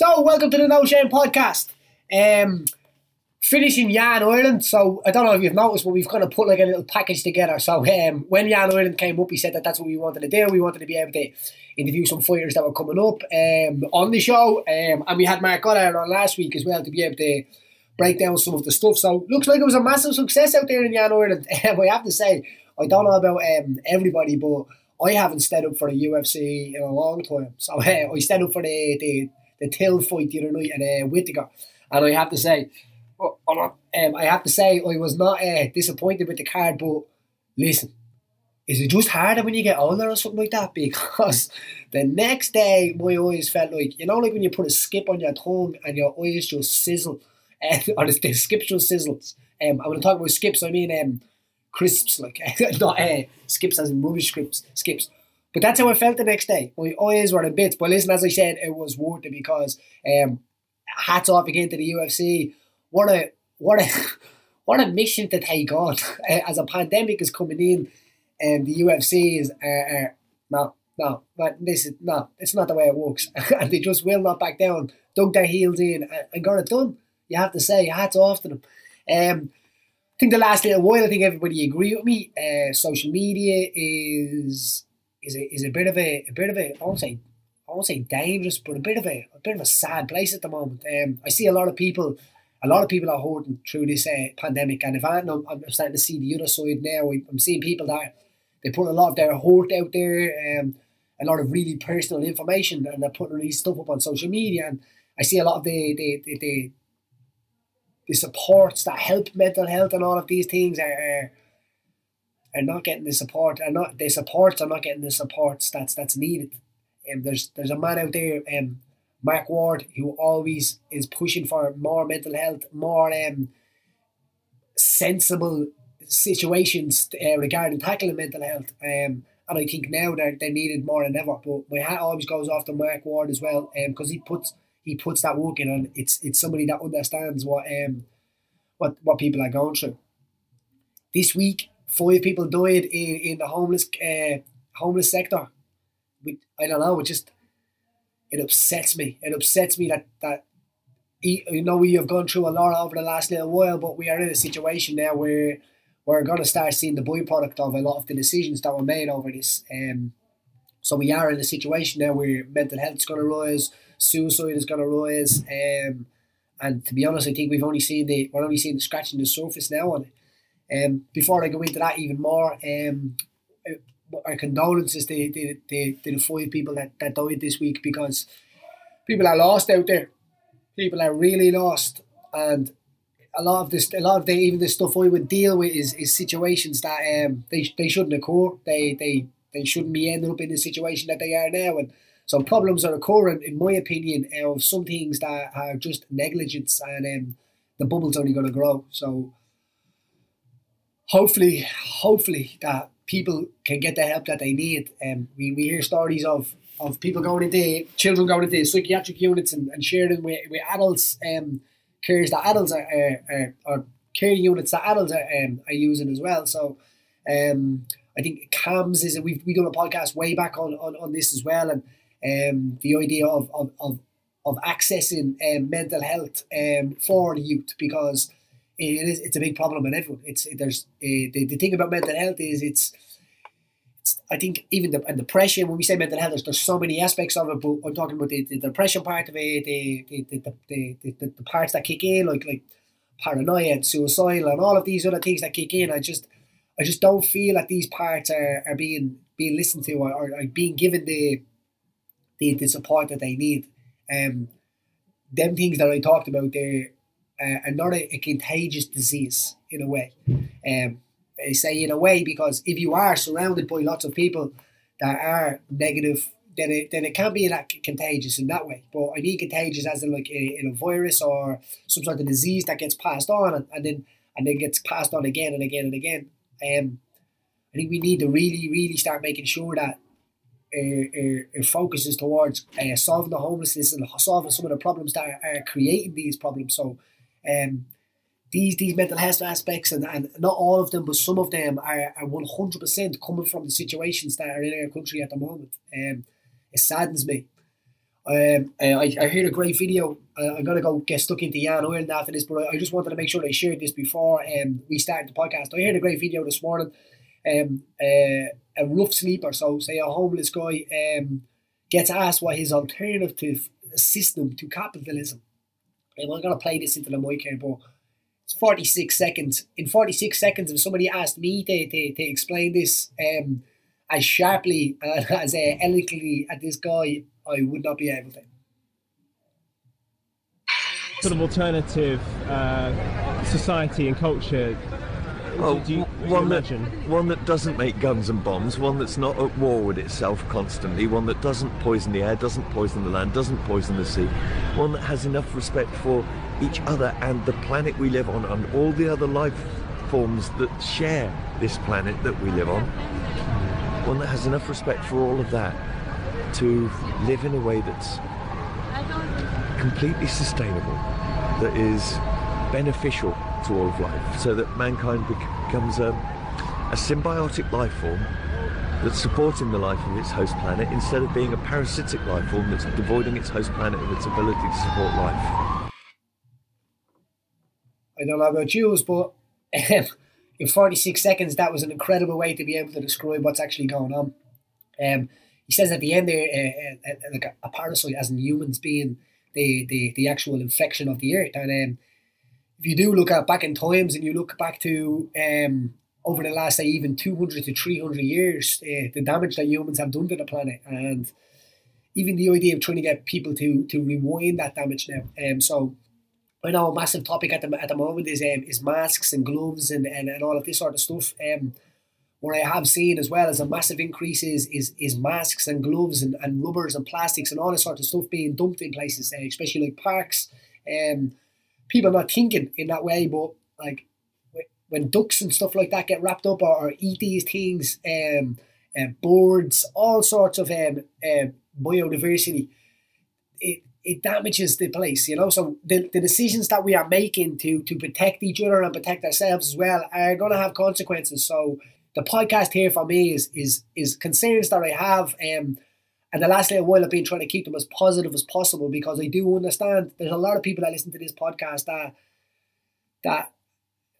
So, welcome to the No Shame podcast. Um, finishing Jan Ireland. So, I don't know if you've noticed, but we've kind of put like a little package together. So, um, when Jan Ireland came up, he said that that's what we wanted to do. We wanted to be able to interview some fighters that were coming up um, on the show. Um, and we had Marc Goddard on last week as well to be able to break down some of the stuff. So, looks like it was a massive success out there in Jan Ireland. I have to say, I don't know about um, everybody, but I haven't stood up for the UFC in a long time. So uh, I stood up for the, the, the Till fight the other night at uh, Whittaker. And I have to say, oh, um, I have to say I was not uh, disappointed with the card, but listen, is it just harder when you get older or something like that? Because the next day my eyes felt like, you know, like when you put a skip on your tongue and your eyes just sizzle, uh, or the, the skip just sizzles. Um, I'm going to talk about skips, I mean um, crisps, like not uh, skips as in rubbish skips, skips. But that's how I felt the next day. My eyes were in bits. But listen, as I said, it was worth it because um, hats off again to the UFC. What a what a what a mission to take on as a pandemic is coming in, and the UFC is uh, uh, no no but this is no it's not the way it works, and they just will not back down. Dug their heels in and, got it done. You have to say hats off to them. Um, I think the last little while, I think everybody agree with me. Uh, social media is is a, is a bit of a, a bit of a I won't say I won't say dangerous, but a bit of a, a bit of a sad place at the moment. Um, I see a lot of people, a lot of people are hurting through this uh, pandemic, and if I, I'm, I'm starting to see the other side now. I'm seeing people that they put a lot of their hurt out there, um, a lot of really personal information, and they're putting these stuff up on social media. And I see a lot of the the, the, the the supports that help mental health and all of these things are, are, are not getting the support. Are not the supports are not getting the supports that's that's needed. And um, there's there's a man out there, um, Mark Ward, who always is pushing for more mental health, more um, sensible situations uh, regarding tackling mental health. Um, and I think now they're, they're needed more than ever. But my hat always goes off to Mark Ward as well, because um, he puts he puts that work in, and it's it's somebody that understands what um what what people are going through. This week, five people died in, in the homeless uh, homeless sector. We, I don't know. It just it upsets me. It upsets me that that you know we have gone through a lot over the last little while, but we are in a situation now where we're going to start seeing the byproduct of a lot of the decisions that were made over this. Um, so we are in a situation now where mental health is going to rise suicide is going to rise. Um, and to be honest, I think we've only seen the we're only seeing the scratching the surface now on it. Um, before I go into that even more, um, uh, our condolences to, to, to, to the five people that, that died this week because people are lost out there. People are really lost, and a lot of this, a lot of the even the stuff I would deal with is, is situations that um they, they shouldn't occur. They they they shouldn't be ending up in the situation that they are now, and some problems are occurring, in my opinion, of some things that are just negligence and um, the bubble's only going to grow. So hopefully, hopefully that people can get the help that they need. Um, we, we hear stories of, of people going into, children going into psychiatric units and, and sharing with, with adults, um, cares that adults are, are, are, are care units that adults are, um, are using as well. So um, I think CAMHS is, we've, we done a podcast way back on, on, on this as well. And um, the idea of, of, of, of accessing um, mental health um, for the youth because it is it's a big problem in everyone. It's there's uh, the, the thing about mental health is it's, I think even the and depression when we say mental health there's, there's so many aspects of it. But I'm talking about the, the depression part of it, the the, the, the, the, the parts that kick in like like paranoia and suicidal and all of these other things that kick in. I just I just don't feel that these parts are, are being being listened to or, or, or being given the the, the support that they need. Um, them things that I talked about there uh, not a, a, contagious disease in a way. Um, I say in a way because if you are surrounded by lots of people that are negative, then it, then it can be that contagious in that way. But I mean contagious as in like in a virus or some sort of disease that gets passed on and, and then and then gets passed on again and again and again. Um, I think we need to really, really start making sure that uh, focuses towards uh, solving the homelessness and solving some of the problems that are, are creating these problems. So, um, these these mental health aspects and, and not all of them, but some of them are hundred percent coming from the situations that are in our country at the moment. Um, it saddens me. Um, I, I heard a great video. I'm gonna go get stuck into Jan Ireland after this, but I, I just wanted to make sure I shared this before um, we started the podcast. I heard a great video this morning. Um, uh, a rough sleeper, so say a homeless guy, um, gets asked what his alternative system to capitalism. And I'm gonna play this into the mic here, but it's 46 seconds. In 46 seconds, if somebody asked me to, to, to explain this um, as sharply and as uh, eloquently as this guy, I would not be able to. Sort of alternative uh, society and culture. Oh, do you, one that one that doesn't make guns and bombs, one that's not at war with itself constantly, one that doesn't poison the air, doesn't poison the land, doesn't poison the sea, one that has enough respect for each other and the planet we live on and all the other life forms that share this planet that we live on. One that has enough respect for all of that to live in a way that's completely sustainable, that is beneficial to all of life, so that mankind becomes a, a symbiotic life form that's supporting the life of its host planet instead of being a parasitic life form that's devoiding its host planet of its ability to support life. I don't know about yous, but um, in 46 seconds, that was an incredible way to be able to describe what's actually going on. Um, he says at the end there, uh, uh, uh, like a, a parasite, as in humans being the, the, the actual infection of the earth. And um, if you do look at back in times and you look back to um, over the last, say, even 200 to 300 years, uh, the damage that humans have done to the planet. And even the idea of trying to get people to to rewind that damage now. Um, so I know a massive topic at the at the moment is um, is masks and gloves and, and, and all of this sort of stuff. Um, what I have seen as well as a massive increase is is, is masks and gloves and, and rubbers and plastics and all this sort of stuff being dumped in places, uh, especially like parks. Um, people are not thinking in that way, but like when ducks and stuff like that get wrapped up or, or eat these things, um, uh, birds, all sorts of um, uh, biodiversity, it it damages the place, you know. So the, the decisions that we are making to to protect each other and protect ourselves as well are going to have consequences. So the podcast here for me is is is concerns that I have. Um, and the last little while I've been trying to keep them as positive as possible because I do understand there's a lot of people that listen to this podcast that that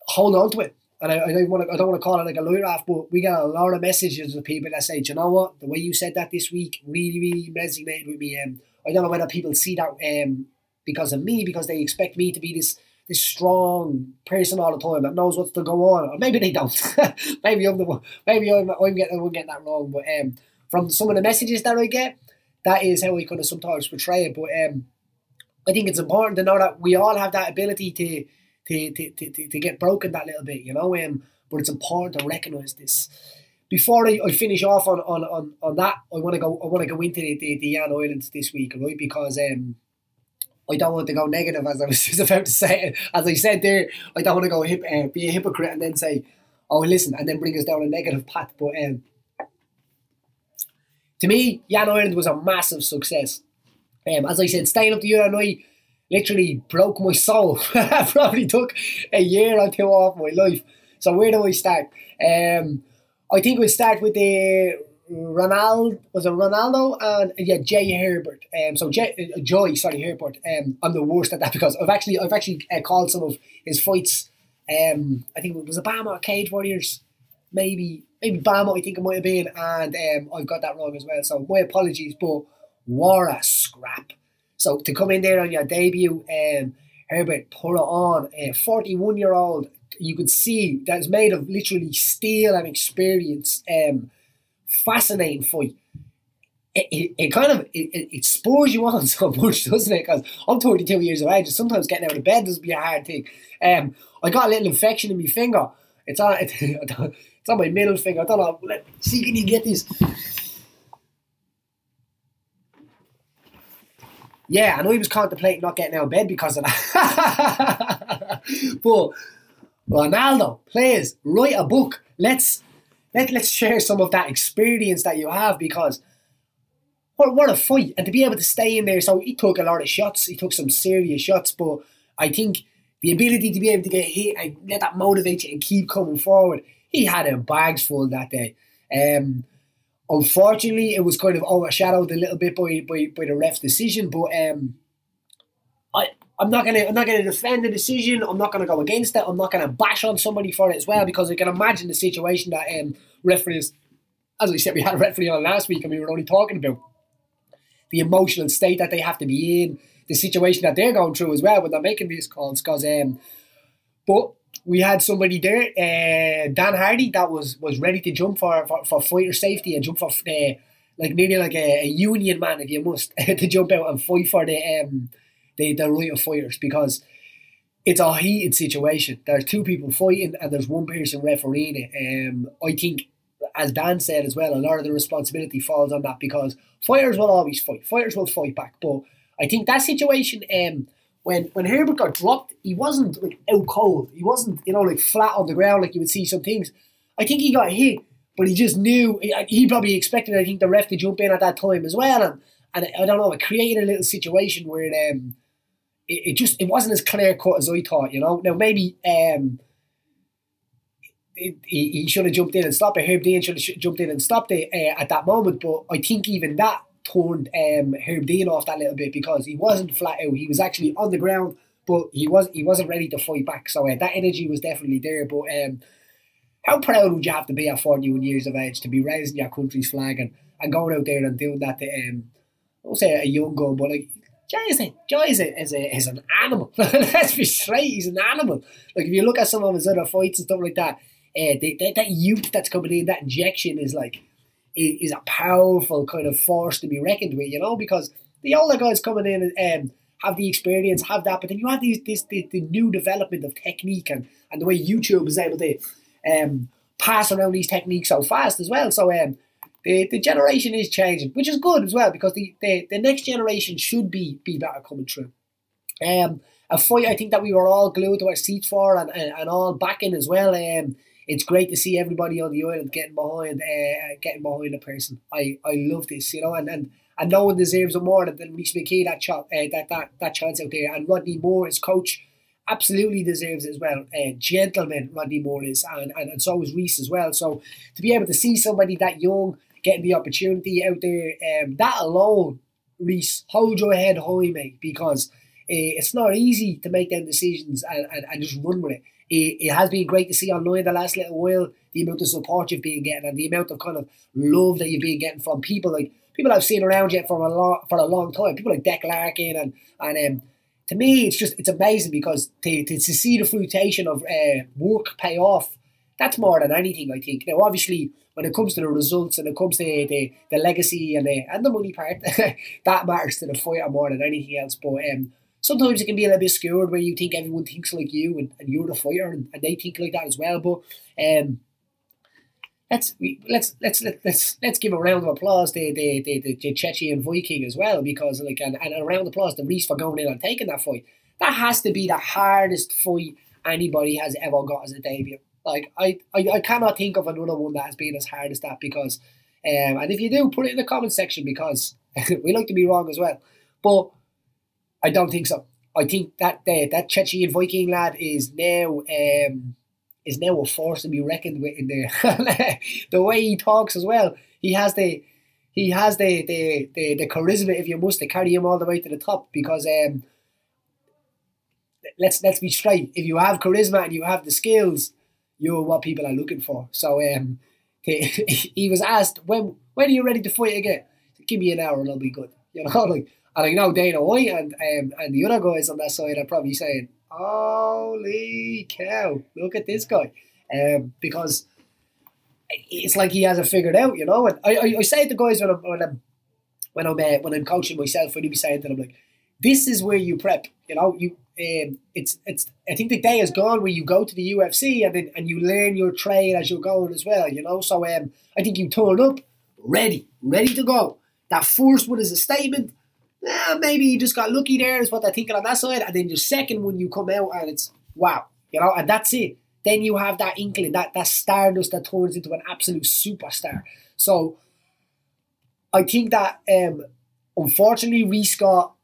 hold on to it. And I, I don't want to I don't want to call it like a lawyer off, but we get a lot of messages of people that say, Do you know what, the way you said that this week really, really resonated with me. Um, I don't know whether people see that um because of me, because they expect me to be this this strong person all the time that knows what's to go on, or maybe they don't. maybe I'm the one. Maybe I'm, I'm getting I'm getting that wrong. But um, from some of the messages that I get, that is how we kind of sometimes portray it. But um, I think it's important to know that we all have that ability to to to, to, to, get broken that little bit, you know. Um, but it's important to recognise this. Before I, I finish off on, on, on, on that, I want to go. I want to go into the, the, the Yan Islands this week, right? Because um, I don't want to go negative, as I was just about to say. As I said there, I don't want to go hip, uh, be a hypocrite and then say, "Oh, listen," and then bring us down a negative path. But um, to me, Yan Ireland was a massive success. Um, as I said, staying up the other night literally broke my soul. Probably took a year or two off my life. So where do I start? Um, I think we'll start with the Ronaldo. Was it Ronaldo and yeah, Jai Herbert. Um, so Jai, uh, Joy, sorry, Herbert. Um, I'm the worst at that because I've actually I've actually uh, called some of his fights. Um, I think it was a BAMMA or Cage Warriors, maybe maybe BAMMA. I think it might have been, and um, I've got that wrong as well. So my apologies, but what a scrap. So to come in there on your debut, um, Herbert put it on. A 41 year old, you could see that's made of literally steel and experience. Um, fascinating fight. It, it, it kind of it, it, spurs you on so much, doesn't it? Because I'm 32 years of age, and sometimes getting out of bed doesn't be a hard thing. Um, I got a little infection in my finger. It's on it, it's on my middle finger. I don't know. Let see, can you get this? Yeah, I know he was contemplating not getting out of bed because of that. but Ronaldo, please write a book. Let's let let's share some of that experience that you have because what what a fight and to be able to stay in there. So he took a lot of shots. He took some serious shots, but I think the ability to be able to get hit and let that motivate you and keep coming forward. He had a bags full that day. Um, unfortunately, it was kind of overshadowed a little bit by by, by the ref decision. But um, I I'm not gonna I'm not gonna defend the decision. I'm not gonna go against it. I'm not gonna bash on somebody for it as well because I can imagine the situation that um referees, as we said, we had a referee on last week and we were only talking about the emotional state that they have to be in, the situation that they're going through as well when they're making these calls. Because um, but we had somebody there, uh, Dan Hardy, that was was ready to jump for for, for fighter safety and jump for uh, like nearly like a, a, union man if you must to jump out and fight for the um the the right of fighters because it's a heated situation. There's two people fighting and there's one person refereeing it. Um, I think, as Dan said as well, a lot of the responsibility falls on that because fighters will always fight. Fighters will fight back. But I think that situation, um, when when Herbert got dropped, he wasn't like out cold. He wasn't, you know, like flat on the ground like you would see some things. I think he got hit, but he just knew. He probably expected, I think, the ref to jump in at that time as well. And, and I don't know, it created a little situation where it, um, it, it just it wasn't as clear cut as I thought. You know, now maybe um, it, he, he should have jumped in and stopped it. Herb Dean should have jumped in and stopped it uh, at that moment. But I think even that turned um, Herb Dean off that little bit because he wasn't flat out. He was actually on the ground, but he was he wasn't ready to fight back. So uh, that energy was definitely there. But um, how proud would you have to be at 41 years of age to be raising your country's flag and, and going out there and doing that to um, I won't say a young gun, but like Jai is a Jai is a, is, a, is an animal. Let's be straight, he's an animal. Like if you look at some of his other fights and stuff like that, uh, they, they, that youth that's coming in, that injection is like is a powerful kind of force to be reckoned with, you know, because the older guys coming in and um, have the experience, have that, but then you have these this the, the new development of technique and, and the way YouTube is able to um, pass around these techniques so fast as well. So um, the, the generation is changing, which is good as well because the, the, the next generation should be be better coming through. Um, a fight I think that we were all glued to our seats for and, and, and all backing as well. Um, it's great to see everybody on the island getting behind uh, getting behind a person. I, I love this, you know, and, and, and no one deserves it more than Rhys McKee that, ch- uh, that that that chance out there. And Rodney Moore, his coach, absolutely deserves it as well. Uh, gentleman Rodney Moore is, and, and, and so is Rhys as well. So to be able to see somebody that young getting the opportunity out there. Um, that alone, Rhys, hold your head high, mate, because uh, it's not easy to make them decisions and, and, and just run with it. It. It has been great to see online the last little while the amount of support you've been getting and the amount of kind of love that you've been getting from people like people I've seen around you for a long for a long time. People like Deck Larkin and and um, to me it's just it's amazing because to, to, to see the fruition of uh, work pay off that's more than anything, I think. Now, obviously, when it comes to the results and it comes to the, the legacy and the and the money part, that matters to the fighter more than anything else. But um, sometimes it can be a little bit skewed where you think everyone thinks like you and, and you're the fighter and, and they think like that as well. But um, let's let's let's let's let's give a round of applause to the the, the, the Chechen Viking as well because like and, and a round of applause to Rhys for going in and taking that fight. That has to be the hardest fight anybody has ever got as a debut. Like I, I, I cannot think of another one that has been as hard as that because, um, and if you do, put it in the comment section because we like to be wrong as well. But I don't think so. I think that uh, that Chechen Viking lad is now um, is now a force to be reckoned with in there. the way he talks as well, he has the he has the, the, the, the charisma if you must to carry him all the way to the top because um, let's let's be straight. If you have charisma and you have the skills, you're what people are looking for. So um, he, he was asked when when are you ready to fight again? Give me an hour and I'll be good. You know, like and I know Dana White and um, and the other guys on that side are probably saying, "Holy cow! Look at this guy," um, because it's like he hasn't figured out. You know, and I I, I say to guys when I'm when I'm when I'm uh, when I'm coaching myself, when you be saying that I'm like, "This is where you prep." You know, you um, it's it's I think the day is gone where you go to the UFC and then, and you learn your trade as you're going as well. You know, so um, I think you turn up ready, ready to go. That first one is a statement. Eh, maybe you just got lucky there, is what they're thinking on that side. And then your second one, you come out and it's wow, you know, and that's it. Then you have that inkling, that that stardust that turns into an absolute superstar. So I think that um, unfortunately Rhys got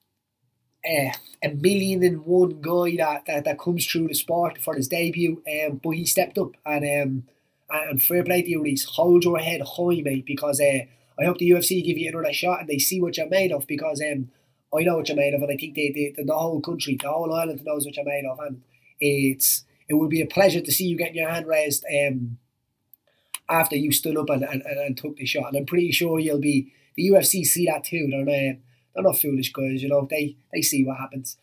uh, a million and one guy that, that, that comes through the sport for his debut, um, but he stepped up and um, And, and fair play to you, Rhys. Hold your head high, mate, because uh, I hope the UFC give you another shot and they see what you're made of because um, I know what you're made of and I think they, they, the whole country, the whole island knows what you're made of and it's it would be a pleasure to see you getting your hand raised um, after you stood up and, and, and, took the shot and I'm pretty sure you'll be the UFC see that too they're not, they're not foolish guys you know they they see what happens.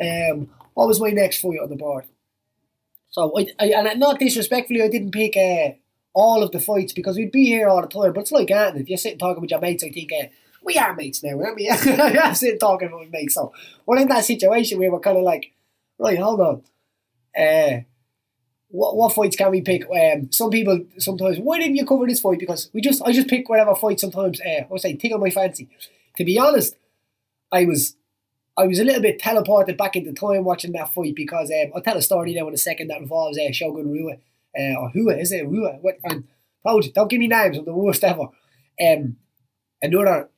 Um, what was my next fight on the board? So I, I and not disrespectfully I didn't pick uh, all of the fights because we'd be here all the time. But it's like that. If you're sitting talking with your mates, I think uh, we are mates now, aren't we? I'm sitting talking with mates. So we're in that situation where we're kind of like, right, hold on. Uh, what, what fights can we pick? Um, some people sometimes, why didn't you cover this fight? Because we just, I just pick whatever fight sometimes. Uh, I was saying, tickle my fancy. To be honest, I was I was a little bit teleported back into time watching that fight because um, I'll tell a story now in a second that involves uh, Shogun Rua uh, or Hua, is it Rua? What? And don't give me names. I'm the worst ever. Um, another,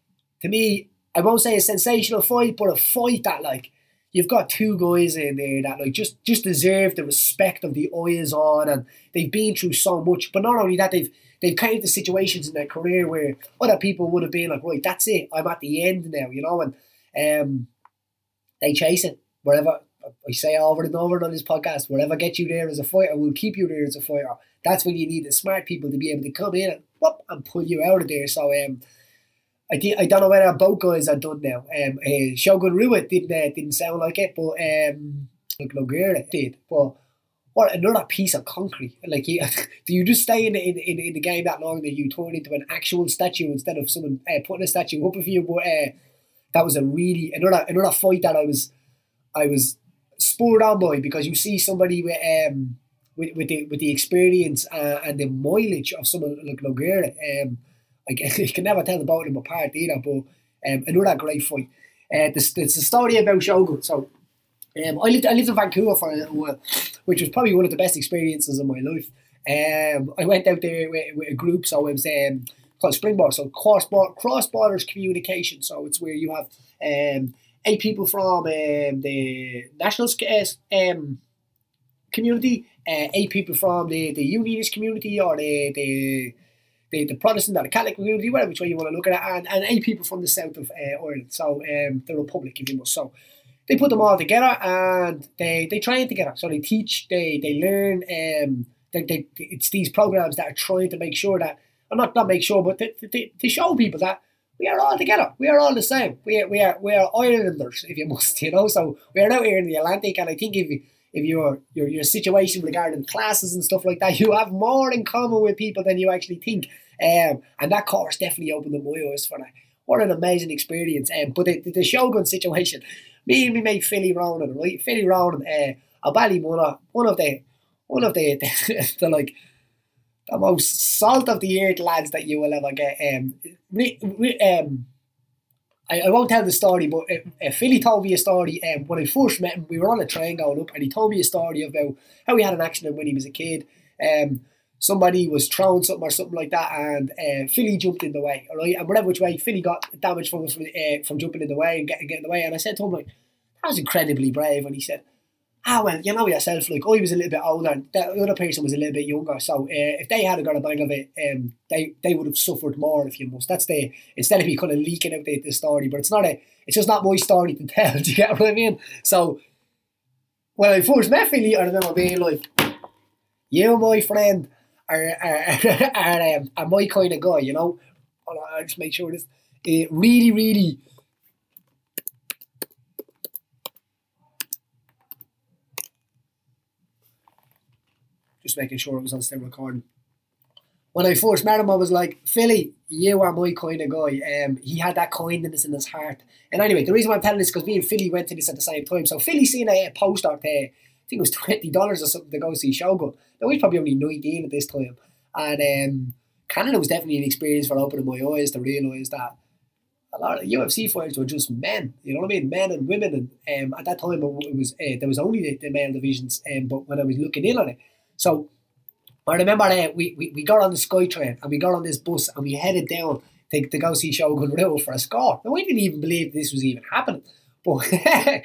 to me, I won't say a sensational fight, but a fight that like you've got two guys in there that like just just deserve the respect of the eyes on, and they've been through so much. But not only that, they've they've came to situations in their career where other people would have been like, right, that's it, I'm at the end now, you know, and um, they chase it wherever I say over and over on this podcast, whatever gets you there as a fighter will keep you there as a fighter. That's when you need the smart people to be able to come in and whoop, and pull you out of there. So um, I think I don't know whether both guys are done now. Um, uh, Shogun Rua didn't uh, didn't sound like it, but um, like Nogueira did. But what another piece of concrete? Like, you, do you just stay in in, in, in the game that long that you turn into an actual statue instead of someone uh, putting a statue up of you? But uh, that was a really another another fight that I was I was spurred on by because you see somebody with um with, with the with the experience uh, and the mileage of someone like Nogueira. Um, I, I can never tell about them apart either, but um, another great fight. Uh, this, it's a story about Shogun. So um, I lived I lived in Vancouver for a little while, which was probably one of the best experiences of my life. Um, I went out there with, with a group, so it was um, called Springboard, so cross cross borders communication. So it's where you have um, eight people from um, the national um, community, uh, eight people from the, the unionist community or the, the the, the Protestant or the Catholic community, whatever which way you want to look at it, and, and eight people from the south of uh, Ireland, so um, the Republic, if you must. So they put them all together and they, they train together. So they teach, they they learn. Um, they, they, it's these programs that are trying to make sure that, or not not make sure, but to, to, to show people that we are all together. We are all the same. We are, we are we are Irelanders, if you must, you know. So we are out here in the Atlantic, and I think if if your your your situation regarding classes and stuff like that, you have more in common with people than you actually think. Um, and that course definitely opened up my eyes for that. What an amazing experience. Um, but the, the, the Shogun situation, me and me mate Philly Ronan, right? Philly Ronan, uh, a Ballymona, one of the one of the, the, the like the most salt of the earth lads that you will ever get. Um, we, we, um, I, I won't tell the story, but uh, uh, Philly told me a story um, when I first met him. We were on a train going up, and he told me a story about how he had an accident when he was a kid. Um, somebody was throwing something or something like that, and uh, Philly jumped in the way. All right, and whatever which way, Philly got damage from from, uh, from jumping in the way and getting, getting in the way. And I said to him like, "That was incredibly brave." And he said, ah well, you know yourself, like I was a little bit older, the other person was a little bit younger. So uh, if they had got a bang of it, um, they they would have suffered more if you must. That's the instead of me kind of leaking out the, the story, but it's not a, it's just not my story to tell. Do you get what I mean? So when I first met Philly, I remember being like, you, my friend, are are, are, um, are my kind of guy, you know. I just make sure this. Uh, really, really just making sure it was on still recording. When I first met him, I was like, Philly, you are my kind of guy. Um, he had that kindness in his heart. And anyway, the reason why I'm telling this is because me and Philly went to this at the same time. So Philly seen a, a poster there, I think it was twenty dollars or something to go see Shogun. Now he's probably only nineteen at this time, and um, Canada was definitely an experience for opening my eyes to realise that a lot of UFC fighters were just men. You know what I mean? Men and women. And um, at that time, it was uh, there was only the, the male divisions. Um, but when I was looking in on it, so I remember uh, we, we, we got on the SkyTrain and we got on this bus and we headed down to, to go see Shogun Rua for a score. Now we didn't even believe this was even happening. But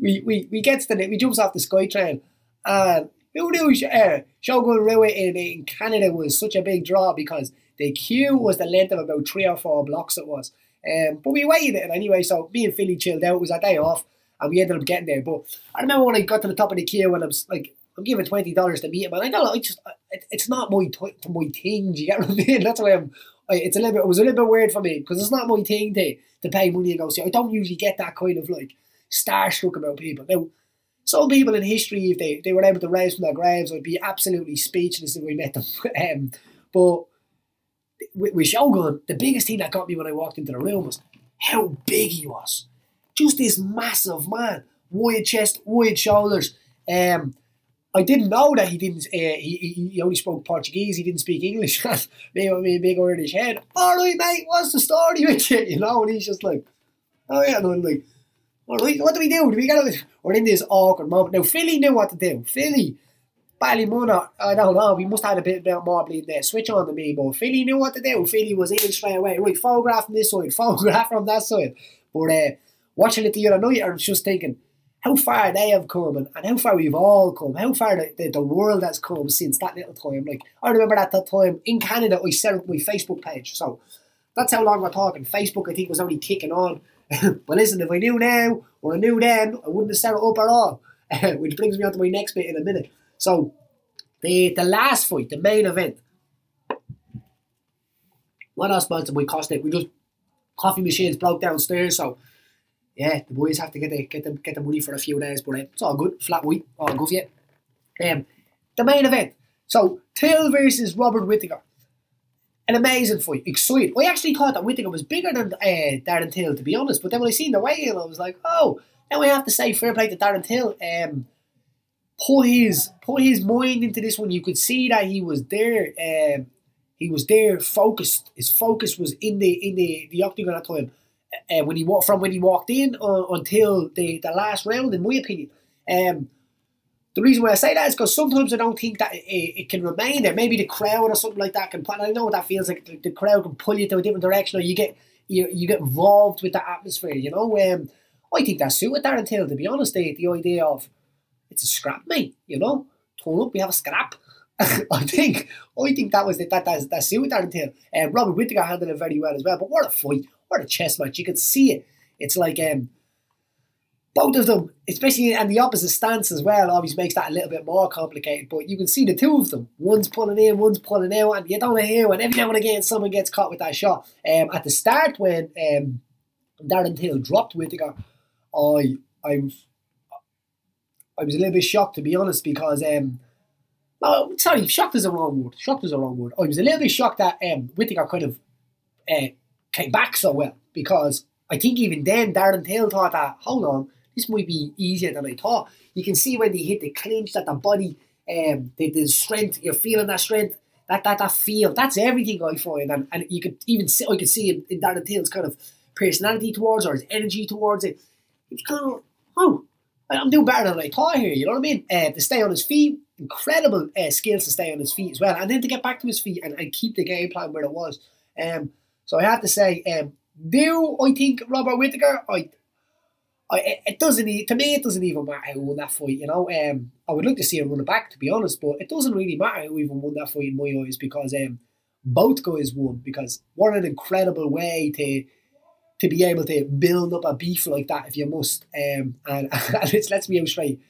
we, we, we gets to the, we jumps off the SkyTrain and who knew uh, Shogun Rua in, in Canada was such a big draw because the queue was the length of about three or four blocks it was. Um, but we waited it anyway, so me and Philly chilled out. It was a day off, and we ended up getting there. But I remember when I got to the top of the queue, and I was like, I'm giving twenty dollars to meet him, and I know I just it, it's not my t- my thing. Do you get what I mean? That's why I'm. I, it's a little bit. It was a little bit weird for me because it's not my thing to to pay money and go see. I don't usually get that kind of like starstruck about people. Now, some people in history, if they, they were able to rise from their graves, I'd be absolutely speechless if we met them. um, but with, with Shogun, the biggest thing that got me when I walked into the room was how big he was. Just this massive man, wide chest, wide shoulders. Um, I didn't know that he didn't. Uh, he, he only spoke Portuguese. He didn't speak English. Maybe with a big Irish head. All right, mate. What's the story with you? You know, and he's just like, oh yeah, I'm like, all right, what do we do? Do we get? We're in this awkward moment now. Philly knew what to do. Philly Ballymunna, I don't know, we must have had a bit, bit more bleed there. Switch on to me, but Philly knew what to do. Philly was in straight away. Right, photograph from this side, photograph from that side. But uh, watching it the other night, I was just thinking how far they have come and, and how far we've all come, how far the, the, the, world has come since that little time. Like, I remember at that time in Canada, I set up my Facebook page. So that's how long we're talking. Facebook, I think, was only kicking on. but listen, if I knew now or I knew then, I wouldn't have set it up at all. Which brings me on to my next bit in a minute. So the the last fight, the main event. What else sponsored by Costic? We just coffee machines broke downstairs, so yeah, the boys have to get the get them get the money for a few days, but it's all good. Flat white, all good for you. Um, the main event. So Till versus Robert Whittaker. An amazing fight, exciting. I actually thought that Whittaker was bigger than uh, Darren Till, to be honest. But then when I seen the weigh-in, I was like, oh, now I have to say fair play to Darren Till. Um, put his put his mind into this one. You could see that he was there. Um, he was there, focused. His focus was in the in the the octagon at time. Uh, when he walked from when he walked in uh, until the, the last round, in my opinion. Um, the reason why I say that is because sometimes I don't think that it, it, can remain there. Maybe the crowd or something like that can. I know what that feels like. The, the crowd can pull you to a different direction, or you get you, you get involved with the atmosphere. You know, um, I think that suited Darren Till. To be honest, the, the idea of it's a scrap, mate. You know, turn up, we have a scrap. I think I think that was the, that that's that's it with Darren Till. Um, Robert Whittaker handled it very well as well. But what a fight! What a chess match! You could see it. It's like um, both of them, especially and the opposite stance as well, always makes that a little bit more complicated. But you can see the two of them. One's pulling in, one's pulling out, and you don't hear when every now and again someone gets caught with that shot. Um, at the start when um, Darren Till dropped Whittaker, I I I was a little bit shocked to be honest because um no, sorry, shocked is a wrong word. Shocked is a wrong word. I was a little bit shocked that um Whittaker kind of uh, came back so well because I think even then Darren Till thought that hold on, this might be easier than I thought. You can see when they hit the clinch that the body, um, the, the strength, you're feeling that strength, that that that feel. That's everything I find, and, and you could even see, I could see in, in Darren Till's kind of personality towards or his energy towards it. It's kind of oh, I'm doing better than I thought here. You know what I mean? Uh, to stay on his feet, incredible uh, skills to stay on his feet as well, and then to get back to his feet and, and keep the game plan where it was. Um, so I have to say, um, do I think Robert Whittaker? I, I, it doesn't. To me, it doesn't even matter who won that fight. You know, um, I would like to see him run it back, to be honest, but it doesn't really matter who even won that fight in my eyes because um, both guys won because what an incredible way to to be able to build up a beef like that if you must. Um, and, and it's, let's be straight.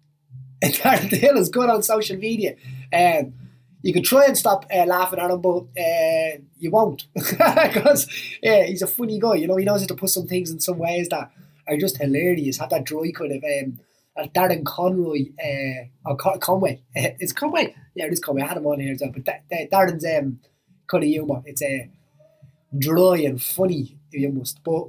Darren Till is good on social media. Um, you can try and stop uh, laughing at him, but uh, you won't because yeah, he's a funny guy. You know, he knows how to put some things in some ways that are just hilarious. Have that dry kind of um, Darren Conroy uh, or Con- Conway. It's Conway. Yeah, it is Conway. I had him on here as well. But that, Darren's um, kind of humour. It's uh, dry and funny you must. But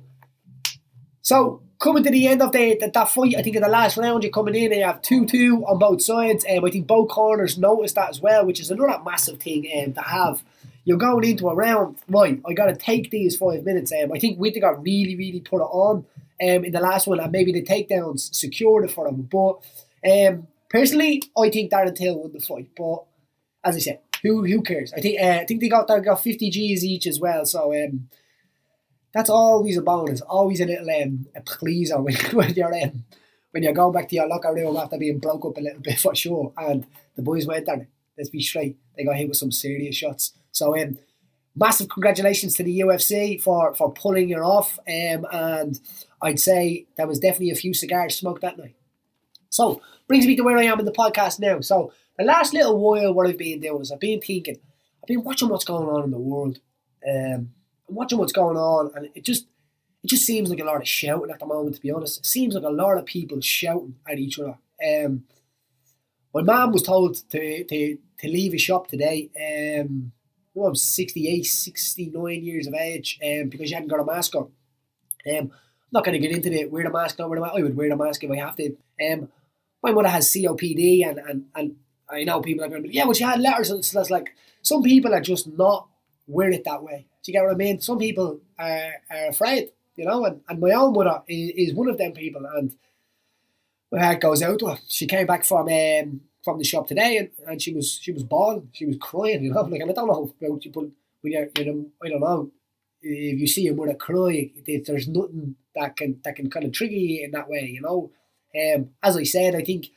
so coming to the end of the, the, that fight, I think in the last round you're coming in and you have two two on both sides. Um, I think both corners noticed that as well, which is another massive thing um, to have. You're going into a round, right? I got to take these five minutes. Um, I think Whittaker really, really put it on um, in the last one, and maybe the takedowns secured it for him. But um, personally, I think Darren Till won the fight. But as I said, who who cares? I think uh, I think they got they got 50 G's each as well. So um, that's always a bonus, always a little um, a pleaser when, when you're um, when you're going back to your locker room after being broke up a little bit for sure. And the boys went there. Let's be straight. They got hit with some serious shots. So um, massive congratulations to the UFC for for pulling it off. Um, and I'd say there was definitely a few cigars smoked that night. So brings me to where I am in the podcast now. So the last little while, what I've been doing is I've been thinking, I've been watching what's going on in the world. Um, watching what's going on, and it just it just seems like a lot of shouting at the moment. To be honest, it seems like a lot of people shouting at each other. Um, my mum was told to, to, to leave a shop today. Um, well, I'm 68, 69 years of age um, because she hadn't got a mask on. Um, I'm not going to get into the wear the mask, not wear the mask. I would wear the mask if I have to. Um, my mother has COPD, and, and, and I know people are going to be, yeah, well, she had letters, and so that's like, some people are just not wear it that way. Do you get what I mean? Some people are, are afraid, you know, and, and my own mother is, is one of them people, and my heart goes out to her. She came back from um, from the shop today, and, and she was she was bawling, she was crying, you know, like and I don't know about you, but when you're, you know, I don't know if you see a mother cry, there's nothing that can that can kind of trigger you in that way, you know. Um, as I said, I think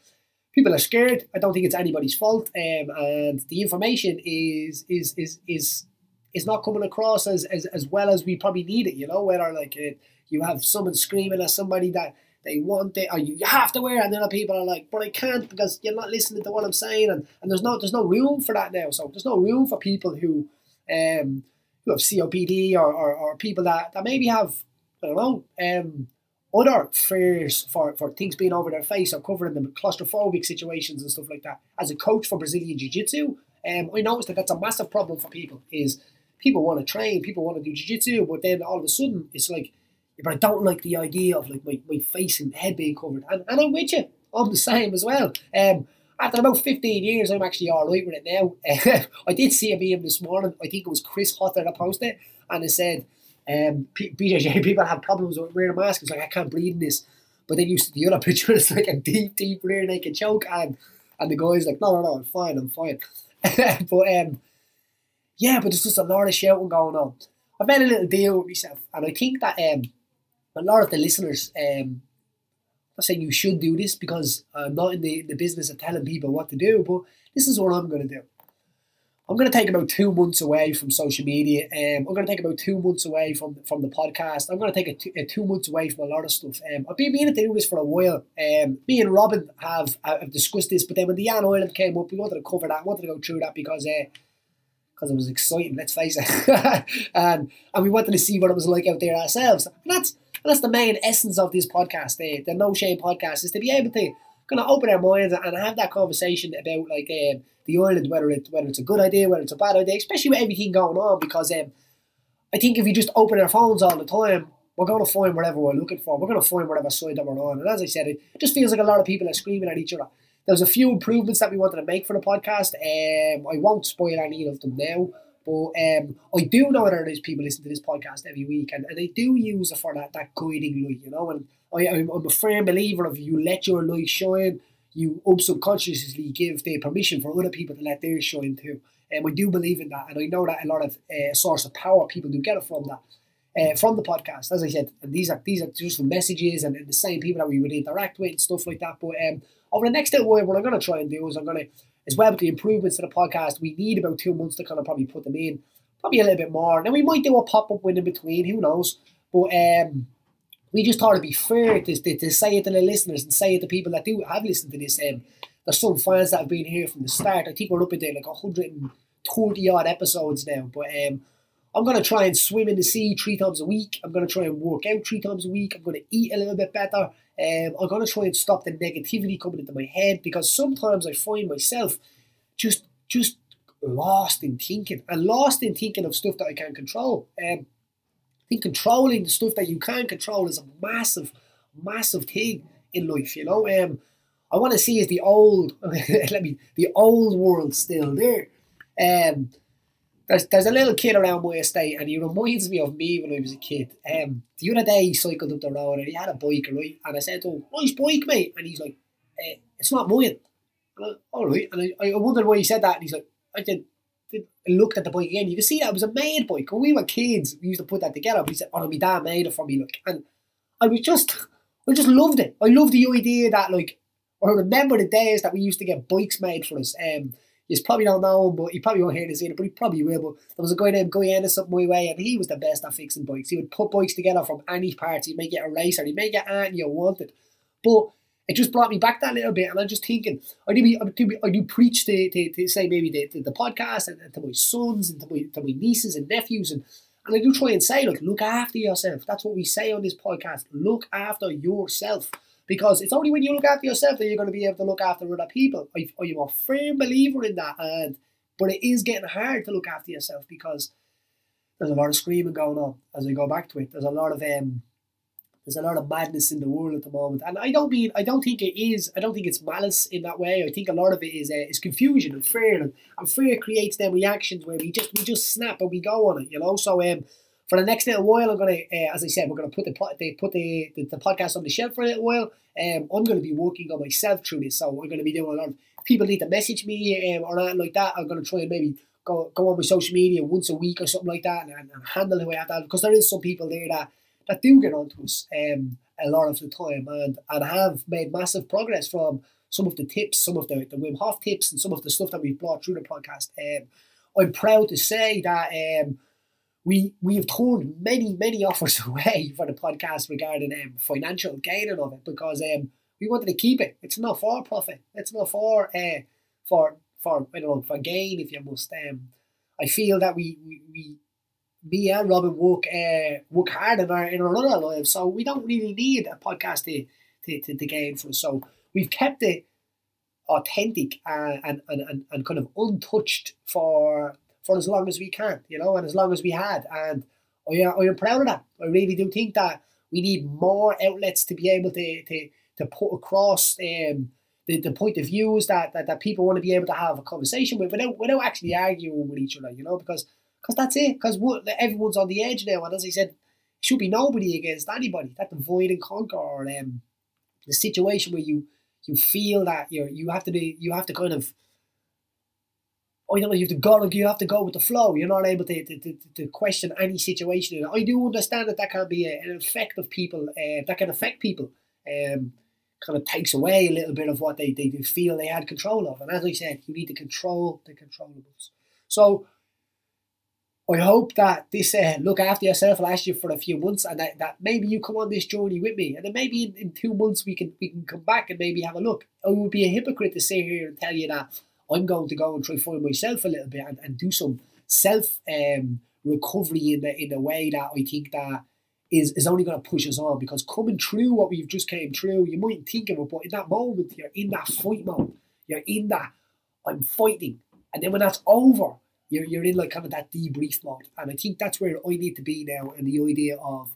people are scared. I don't think it's anybody's fault, um, and the information is is is is is not coming across as, as, as well as we probably need it. You know, whether like uh, you have someone screaming at somebody that they want it or you, you have to wear it, and then other people are like, but I can't because you're not listening to what I'm saying, and, and there's no there's no room for that now. So there's no room for people who um who have COPD or, or, or people that, that maybe have I don't know um other fears for, for things being over their face or covering them claustrophobic situations and stuff like that. As a coach for Brazilian Jiu Jitsu, um, I noticed that that's a massive problem for people. Is people want to train, people want to do jiu-jitsu, but then all of a sudden it's like, but I don't like the idea of like my, my face and head being covered. And, and I'm with you. I'm the same as well. Um, after about 15 years, I'm actually all right with it now. I did see a meme this morning. I think it was Chris Hutter that posted it, and it said, um, BJJ, people have problems with wearing a mask. It's like, I can't breathe in this. But then you see the other picture, it's like a deep, deep rear naked choke, and, and the guy's like, no, no, no, I'm fine, I'm fine. but um, yeah, but there's just a lot of shouting going on. I've made a little deal with myself, and I think that um, a lot of the listeners, um, I'm saying you should do this because I'm not in the, the business of telling people what to do, but this is what I'm going to do. I'm going to take about two months away from social media. Um, I'm going to take about two months away from from the podcast. I'm going to take a two, two months away from a lot of stuff. Um, I've been meaning to do this for a while. Um, me and Robin have, have discussed this, but then when the Jan Ireland came up, we wanted to cover that. Wanted to go through that because uh, because it was exciting. Let's face it, and and we wanted to see what it was like out there ourselves. And that's and that's the main essence of this podcast. The, the No Shame podcast is to be able to kind of open our minds and have that conversation about like um, the island, whether it whether it's a good idea, whether it's a bad idea, especially with everything going on. Because um, I think if we just open our phones all the time, we're going to find whatever we're looking for. We're going to find whatever side that we're on. And as I said, it just feels like a lot of people are screaming at each other. There's a few improvements that we wanted to make for the podcast. Um, I won't spoil any of them now, but um, I do know that there's people listening to this podcast every week, and, and they do use it for that, that guiding light, you know. And I, I'm, I'm a firm believer of you let your light shine, you subconsciously give the permission for other people to let theirs shine too. And we do believe in that, and I know that a lot of uh, source of power people do get it from that. Uh, from the podcast, as I said, and these are these are just messages and, and, the same people that we would interact with and stuff like that. But um, over the next little while, what I'm going to try and do is I'm going to, as well with the improvements to the podcast, we need about two months to kind of probably put them in, probably a little bit more. Now we might do a pop up win in between, who knows? But um, we just thought it'd be fair to, to, to, say it to the listeners and say it to people that do have listened to this. Um, there's some fans that have been here from the start. I think we're up into like 130 odd episodes now. But um, I'm going to try and swim in the sea three times a week. I'm going to try and work out three times a week. I'm going to eat a little bit better. Um, I'm going to try and stop the negativity coming into my head because sometimes I find myself just just lost in thinking and lost in thinking of stuff that I can't control. Um, I think controlling the stuff that you can't control is a massive, massive thing in life. You know, um, I want to see is the old, let me, the old world still there. Um, there's, there's a little kid around my estate and he reminds me of me when I was a kid. Um, the other day he cycled up the road and he had a bike, right? And I said to him, nice bike, mate. And he's like, eh, it's not mine. And I, all right. And I, I wondered why he said that. And he's like, I did, did looked at the bike again. You can see that it was a made bike. When we were kids, we used to put that together. He said, oh, my dad made it for me. Look. And I was just, I I just loved it. I loved the idea that like I remember the days that we used to get bikes made for us. Um, you probably don't known, but he probably won't hear this either, but he probably will. But there was a guy named Guy Anderson my way, and he was the best at fixing bikes. He would put bikes together from any parts. He'd make it a racer. He'd make it anything you wanted. But it just brought me back that little bit, and I'm just thinking, I do, I do, I do preach to, to, to say maybe the, the, the podcast and, and, to my sons and to my, to my nieces and nephews, and, and I do try and say, like, look after yourself. That's what we say on this podcast. Look after yourself. Because it's only when you look after yourself that you're going to be able to look after other people. I, I'm a firm believer in that. And but it is getting hard to look after yourself because there's a lot of screaming going on. As I go back to it, there's a lot of um, there's a lot of madness in the world at the moment, and I don't mean I don't think it is. I don't think it's malice in that way. I think a lot of it is uh, is confusion and fear, and, and fear creates them reactions where we just we just snap and we go on it, you know. So um, for the next little while, I'm gonna, uh, as I said, we're gonna put the they put the, the, the podcast on the shelf for a little while. Um, I'm gonna be working on myself through this, so we're gonna be doing a lot. Of, people need to message me um, or anything like that. I'm gonna try and maybe go go on my social media once a week or something like that, and, and handle the way I that because there is some people there that that do get onto us um, a lot of the time and, and have made massive progress from some of the tips, some of the, the Wim Hof tips, and some of the stuff that we've brought through the podcast. Um, I'm proud to say that um, we we have turned many many offers away for the podcast regarding um, financial gaining of it because um, we wanted to keep it. It's not for profit. It's not for uh, for for I don't know for gain if you must. Um, I feel that we, we, we me and Robin work uh, work hard in our in our other lives, so we don't really need a podcast to to, to, to gain from. So we've kept it authentic and, and, and, and kind of untouched for for as long as we can, you know, and as long as we had. And I, I am proud of that. I really do think that we need more outlets to be able to to, to put across um, the, the point of views that, that, that people want to be able to have a conversation with without without actually arguing with each other, you know, because because that's it. Because everyone's on the edge now, and as I said, should be nobody against anybody. That divide and conquer, or um, the situation where you you feel that you're you have to be you have to kind of oh you know you have to go you have to go with the flow. You're not able to to, to, to question any situation. I do understand that that can be a, an effect of people uh, that can affect people. Um, kind of takes away a little bit of what they, they feel they had control of. And as I said, you need to control the controllables. So I hope that this uh, look after yourself last year for a few months, and that, that maybe you come on this journey with me, and then maybe in, in two months we can we can come back and maybe have a look. I would be a hypocrite to sit here and tell you that I'm going to go and try find myself a little bit and, and do some self um, recovery in the in a way that I think that is is only going to push us on because coming through what we've just came through, you might think of it, but in that moment you're in that fight mode, you're in that I'm fighting, and then when that's over you're, you're in like kind of that debrief mode. And I think that's where I need to be now and the idea of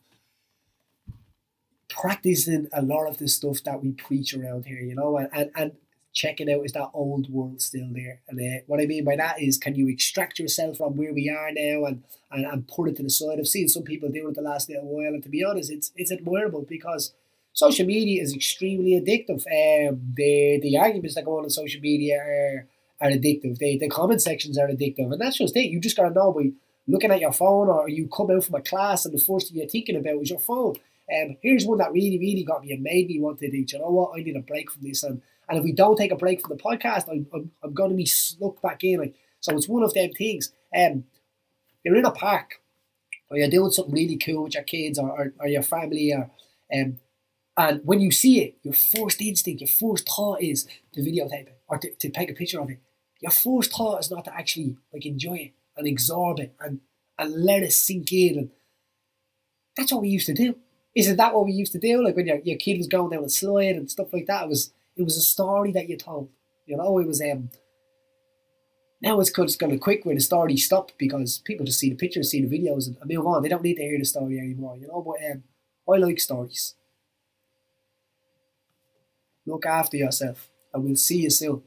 practicing a lot of the stuff that we preach around here, you know, and, and, and checking out is that old world still there. And uh, what I mean by that is can you extract yourself from where we are now and, and, and put it to the side? I've seen some people do it the last little while, and to be honest, it's it's admirable because social media is extremely addictive. Um, the the arguments that go on on social media are are addictive. They, the comment sections are addictive. And that's just it. You just got to know by looking at your phone or you come out from a class and the first thing you're thinking about is your phone. Um, here's one that really, really got me and made me want to do, you know what, I need a break from this. And, and if we don't take a break from the podcast, I'm, I'm, I'm going to be slugged back in. Like, so it's one of them things. Um, you're in a park or you're doing something really cool with your kids or, or, or your family or um, and when you see it, your first instinct, your first thought is to videotape it or to, to take a picture of it your first thought is not to actually like enjoy it and absorb it and, and let it sink in. And that's what we used to do. Isn't that what we used to do? Like when your, your kid was going down a slide and stuff like that, it was it was a story that you told. You know, it was um now it's kind of quick where the story stopped because people just see the pictures, see the videos, and move on. They don't need to hear the story anymore, you know. But um, I like stories. Look after yourself, and we'll see you soon.